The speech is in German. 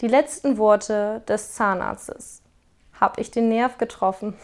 Die letzten Worte des Zahnarztes. Hab ich den Nerv getroffen?